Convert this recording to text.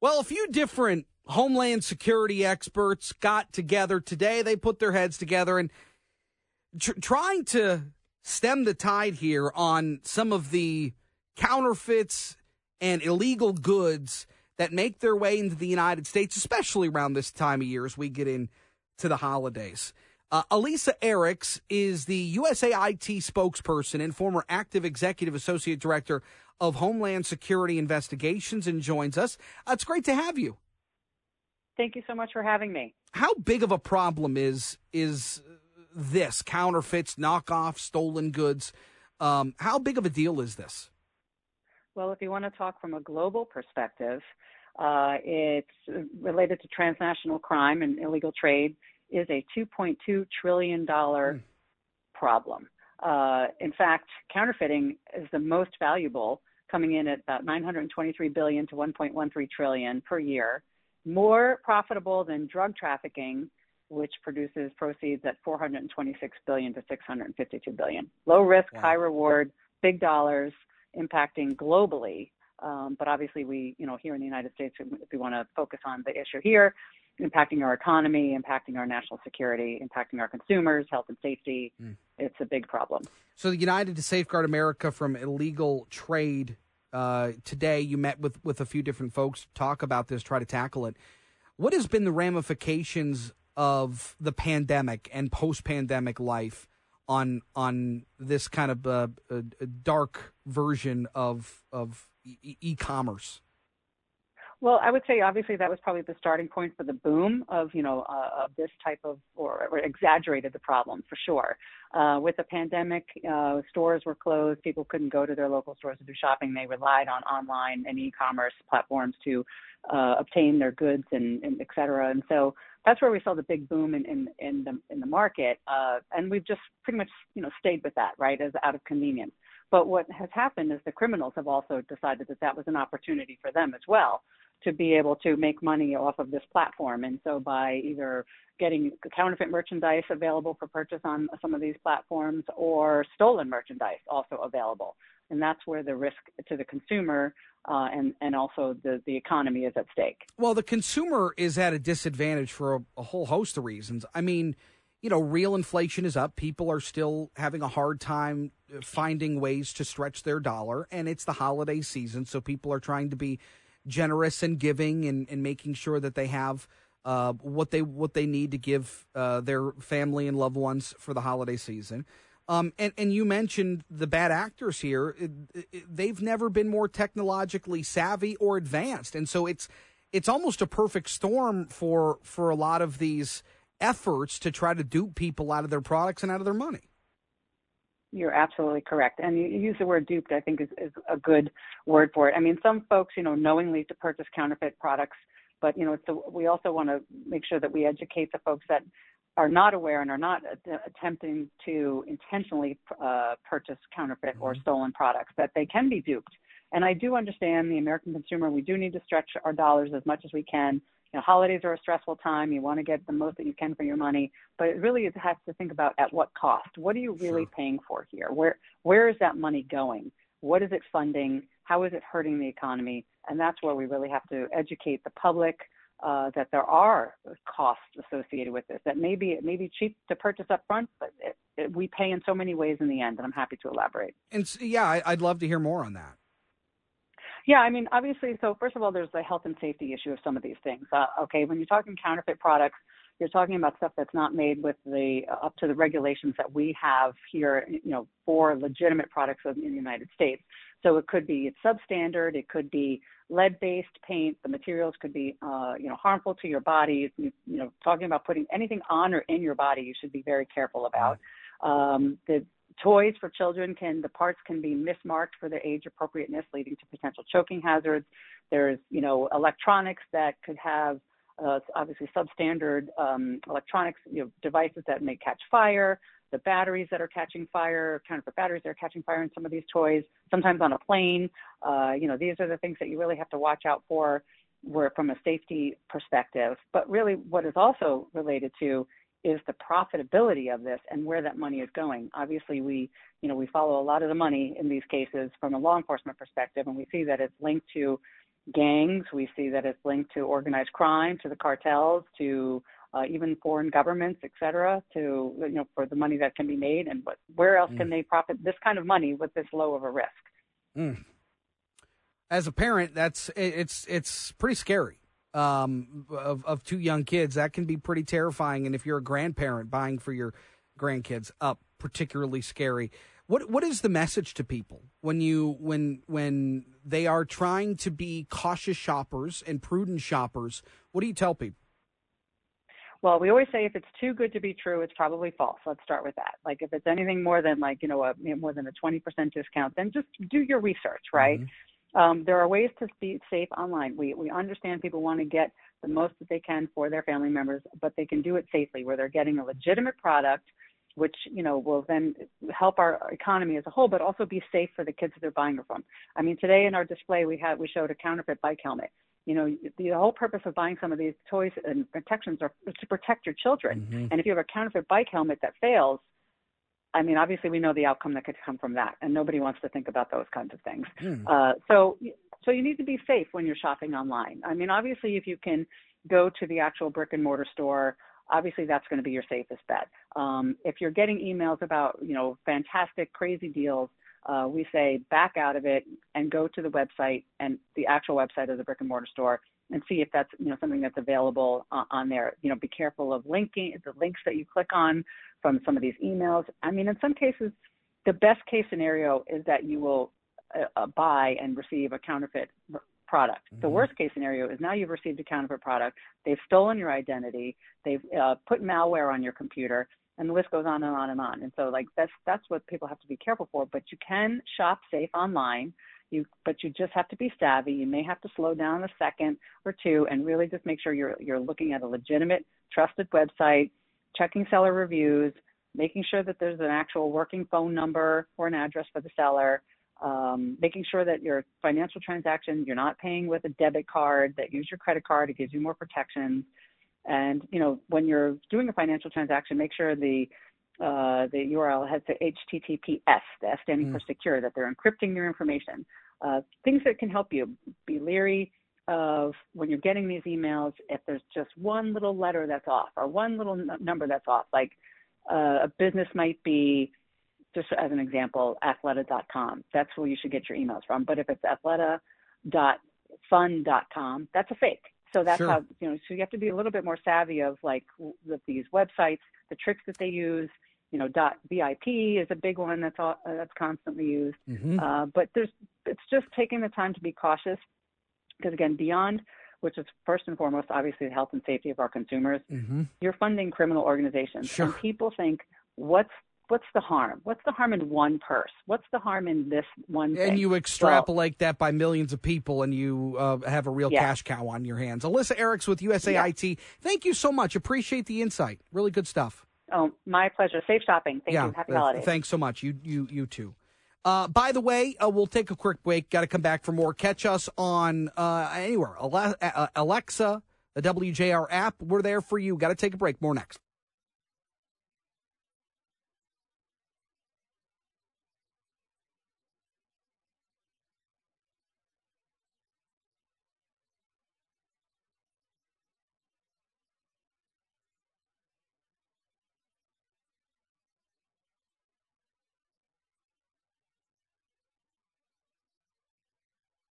Well, a few different Homeland Security experts got together today. They put their heads together and tr- trying to stem the tide here on some of the counterfeits and illegal goods that make their way into the United States, especially around this time of year as we get into the holidays. Uh, Alysa Erichs is the USAIT spokesperson and former active executive associate director of Homeland Security Investigations and joins us. Uh, it's great to have you. Thank you so much for having me. How big of a problem is is this counterfeits, knockoff, stolen goods? Um, how big of a deal is this? Well, if you want to talk from a global perspective, uh, it's related to transnational crime and illegal trade is a 2.2 trillion dollar mm. problem. Uh, in fact, counterfeiting is the most valuable, coming in at about 923 billion to 1.13 trillion per year, more profitable than drug trafficking, which produces proceeds at 426 billion to 652 billion. Low risk, wow. high reward, big dollars, impacting globally. Um, but obviously, we, you know, here in the United States, if we want to focus on the issue here, impacting our economy, impacting our national security, impacting our consumers, health and safety. Mm. It's a big problem. So, the United to Safeguard America from illegal trade. Uh, today, you met with with a few different folks to talk about this, try to tackle it. What has been the ramifications of the pandemic and post pandemic life on on this kind of uh, a dark version of of e commerce? Well, I would say obviously that was probably the starting point for the boom of you know uh, of this type of or, or, exaggerated the problem for sure. Uh, with the pandemic, uh, stores were closed. People couldn't go to their local stores to do shopping. They relied on online and e-commerce platforms to uh, obtain their goods and, and et cetera. And so that's where we saw the big boom in in, in the in the market. Uh, and we've just pretty much you know stayed with that right as out of convenience. But what has happened is the criminals have also decided that that was an opportunity for them as well to be able to make money off of this platform. And so by either getting counterfeit merchandise available for purchase on some of these platforms or stolen merchandise also available. And that's where the risk to the consumer uh, and and also the the economy is at stake. Well, the consumer is at a disadvantage for a, a whole host of reasons. I mean, you know, real inflation is up. People are still having a hard time finding ways to stretch their dollar, and it's the holiday season, so people are trying to be generous and giving and, and making sure that they have uh, what they what they need to give uh, their family and loved ones for the holiday season. Um, and, and you mentioned the bad actors here. It, it, they've never been more technologically savvy or advanced, and so it's it's almost a perfect storm for for a lot of these efforts to try to dupe people out of their products and out of their money. You're absolutely correct. And you use the word duped, I think is, is a good word for it. I mean, some folks, you know, knowingly to purchase counterfeit products, but, you know, we also want to make sure that we educate the folks that are not aware and are not attempting to intentionally uh, purchase counterfeit mm-hmm. or stolen products, that they can be duped. And I do understand the American consumer. We do need to stretch our dollars as much as we can you know, holidays are a stressful time. You want to get the most that you can for your money, but it really has to think about at what cost. What are you really sure. paying for here? Where where is that money going? What is it funding? How is it hurting the economy? And that's where we really have to educate the public uh, that there are costs associated with this. That maybe it may be cheap to purchase up front, but it, it, we pay in so many ways in the end. And I'm happy to elaborate. And yeah, I'd love to hear more on that. Yeah, I mean, obviously, so first of all, there's the health and safety issue of some of these things. Uh, okay, when you're talking counterfeit products, you're talking about stuff that's not made with the uh, up to the regulations that we have here, you know, for legitimate products in the United States. So it could be substandard, it could be lead-based paint. The materials could be, uh, you know, harmful to your body. You, you know, talking about putting anything on or in your body, you should be very careful about. Um, the toys for children can the parts can be mismarked for their age appropriateness leading to potential choking hazards there's you know electronics that could have uh, obviously substandard um, electronics you know devices that may catch fire the batteries that are catching fire counterfeit batteries that are catching fire in some of these toys sometimes on a plane uh, you know these are the things that you really have to watch out for from a safety perspective but really what is also related to is the profitability of this and where that money is going. Obviously, we, you know, we follow a lot of the money in these cases from a law enforcement perspective, and we see that it's linked to gangs. We see that it's linked to organized crime, to the cartels, to uh, even foreign governments, et cetera, to you know for the money that can be made, and what, where else mm. can they profit this kind of money with this low of a risk? Mm. As a parent, that's it's it's pretty scary. Um, of of two young kids, that can be pretty terrifying. And if you're a grandparent buying for your grandkids, up particularly scary. What what is the message to people when you when when they are trying to be cautious shoppers and prudent shoppers? What do you tell people? Well, we always say if it's too good to be true, it's probably false. Let's start with that. Like if it's anything more than like you know a more than a twenty percent discount, then just do your research, right? Mm-hmm. Um, there are ways to be safe online. We we understand people want to get the most that they can for their family members, but they can do it safely, where they're getting a legitimate product, which you know will then help our economy as a whole, but also be safe for the kids that they're buying it from. I mean, today in our display we had we showed a counterfeit bike helmet you know, the whole purpose of buying some of these toys and protections are to protect your children. Mm-hmm. And if you have a counterfeit bike helmet that fails, I mean, obviously we know the outcome that could come from that, and nobody wants to think about those kinds of things. Mm. Uh, so, so you need to be safe when you're shopping online. I mean, obviously, if you can go to the actual brick and mortar store, obviously that's going to be your safest bet. Um, if you're getting emails about, you know, fantastic, crazy deals, uh, we say back out of it and go to the website and the actual website of the brick and mortar store and see if that's you know something that's available uh, on there. You know, be careful of linking the links that you click on from some of these emails. I mean, in some cases, the best case scenario is that you will uh, uh buy and receive a counterfeit product. Mm-hmm. The worst case scenario is now you've received a counterfeit product. They've stolen your identity. They've uh, put malware on your computer and the list goes on and on and on. And so like that's that's what people have to be careful for. But you can shop safe online. You but you just have to be savvy. You may have to slow down a second or two and really just make sure you're you're looking at a legitimate, trusted website, checking seller reviews, making sure that there's an actual working phone number or an address for the seller. Um, making sure that your financial transaction you're not paying with a debit card that use your credit card it gives you more protections and you know, when you're doing a financial transaction, make sure the uh, the URL has the HTTPS, the S standing mm. for secure, that they're encrypting your information. Uh, things that can help you. Be leery of when you're getting these emails if there's just one little letter that's off or one little n- number that's off. Like uh, a business might be, just as an example, athleta.com. That's where you should get your emails from. But if it's athleta.fun.com, that's a fake. So that's sure. how you know. So you have to be a little bit more savvy of like with these websites, the tricks that they use. You know, dot VIP is a big one that's all, uh, that's constantly used. Mm-hmm. Uh, but there's it's just taking the time to be cautious because again, beyond which is first and foremost, obviously, the health and safety of our consumers. Mm-hmm. You're funding criminal organizations, sure. and people think, what's what's the harm? What's the harm in one purse? What's the harm in this one thing? And you extrapolate well, that by millions of people, and you uh, have a real yeah. cash cow on your hands. Alysa Erichs with USAIT. Yeah. Thank you so much. Appreciate the insight. Really good stuff. Oh, my pleasure. Safe shopping. Thank yeah, you. Happy uh, holidays. Thanks so much. You, you, you too. Uh, by the way, uh, we'll take a quick break. Got to come back for more. Catch us on uh, anywhere. Uh, Alexa, the WJR app. We're there for you. Got to take a break. More next.